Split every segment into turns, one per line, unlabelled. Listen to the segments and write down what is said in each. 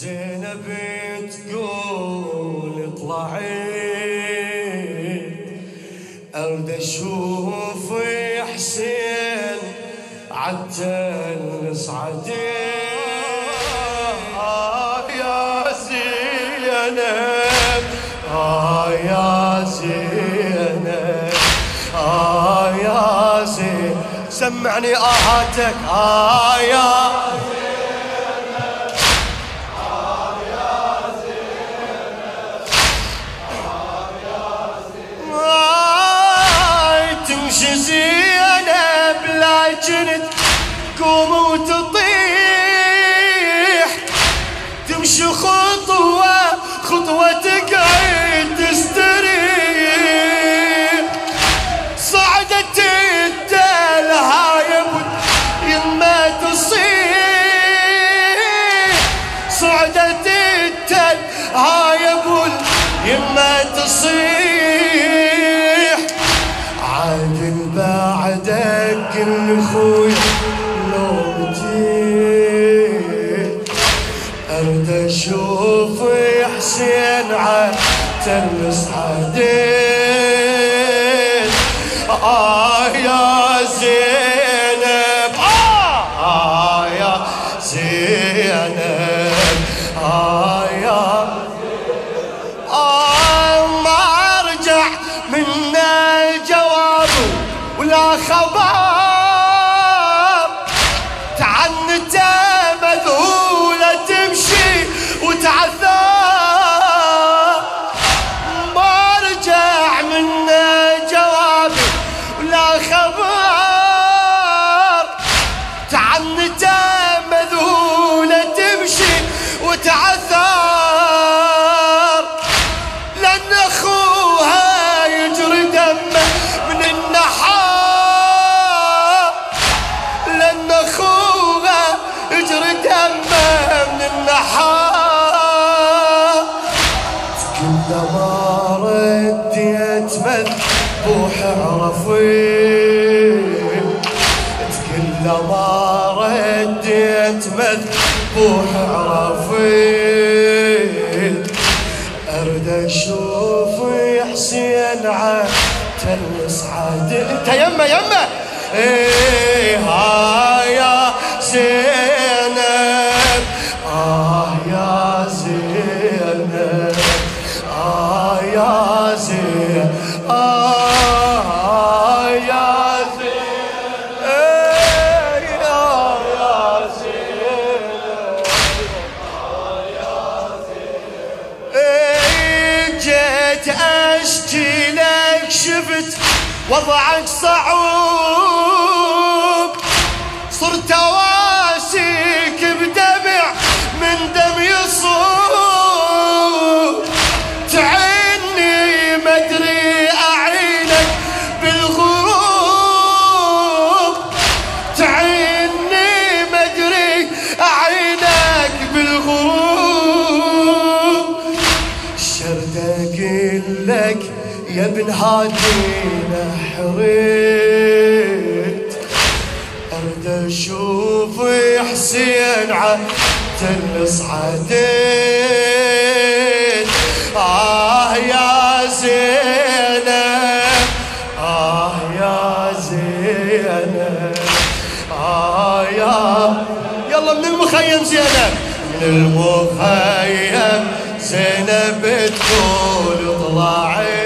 زينب تقول طلعت أرد أشوف حسين عتل صعدت آه يا زينب آه يا زينب آه يا زينب سمعني آهاتك آه يا كل خوي لو جيت أرد أشوف حسين عتل صعدين آه يا زينب آه, يا زينب آه رديت مذبوح عرفين أرد أشوف حسين عتل صعد انت يمه يمه إيه ها يا جيت اشكي لك شفت وضعك صعوب صرت اواسيك هادينا حريت أرد أشوف حسين عتل صعدين آه يا زينب آه يا زينب آه يا يلا من المخيم زينب من المخيم زينب تقول طلعت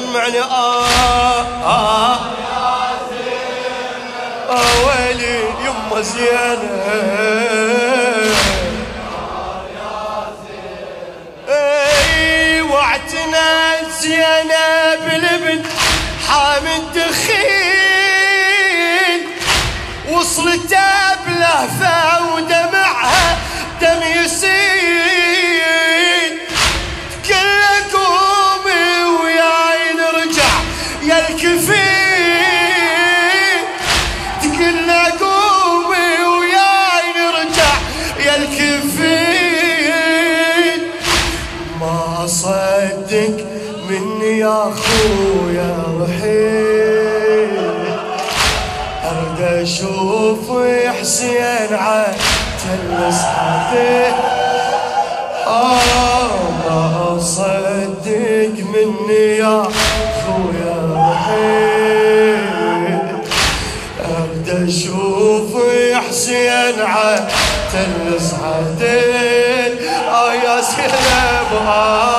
سمعني آه آه آه. ويلي يما زينب. إي وعتنا زينب الابن حامد دخيل وصلت بلا لهفة ودمعها دم يسيل. الكفيل كل قومي وياي نرجع يا الكفيل ما اصدق مني يا أخويا رحيل أرد أشوف حسين عتلس حديث آه ما اصدق مني يا أشوف حسين عتلس حديث آه يا زينب آه.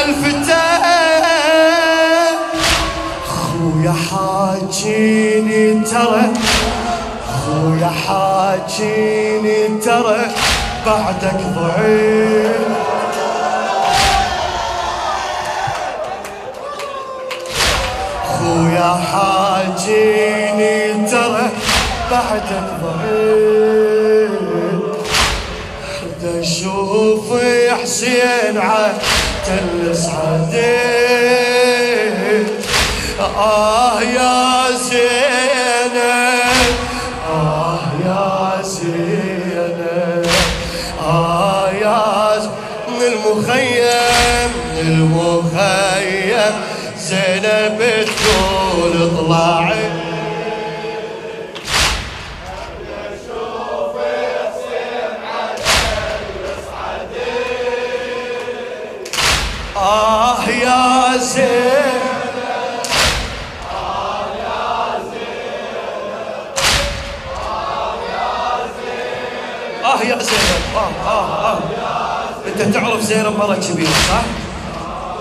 حلفته خويا حاجيني ترى خويا حاجيني ترى بعدك ضعيف. خويا حاجيني ترى بعدك ضعيف. أشوف حسين عتلس عديد آه يا زينب آه يا زينب آه يا من المخيم من المخيم زينب تقول اطلعي زين. آه يا زينب آه آه آه. أنت تعرف زينب مرة كبيرة صح؟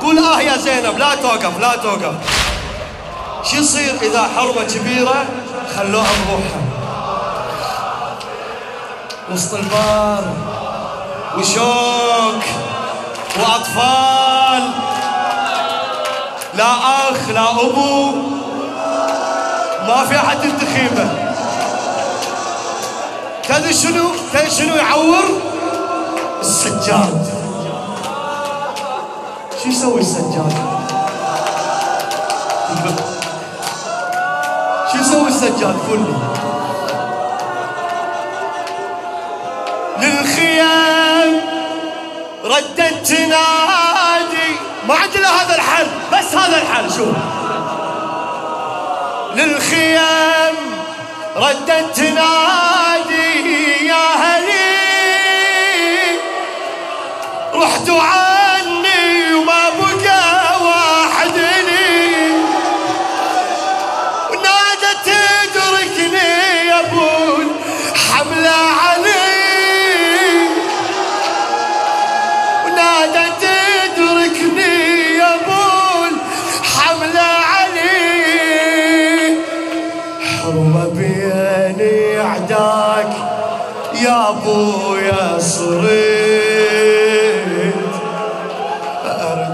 قول آه يا زينب لا توقف لا توقف. شو يصير إذا حربة كبيرة خلوها بروحها؟ وسط البار وشوك وأطفال. لا آخ لا أبو. ما في أحد ينتخيبه تدري شنو؟ تدري شنو يعور؟ السجاد. شو يسوي السجاد؟ شو يسوي السجاد؟ لي. للخيام ردت تنادي ما عندنا هذا الحل. بس هذا الحل شوف. للخيام ردت تنادي يا هلي. رحتوا عني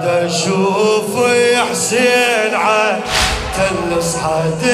عاد أشوف يا حسين عاد تنصحني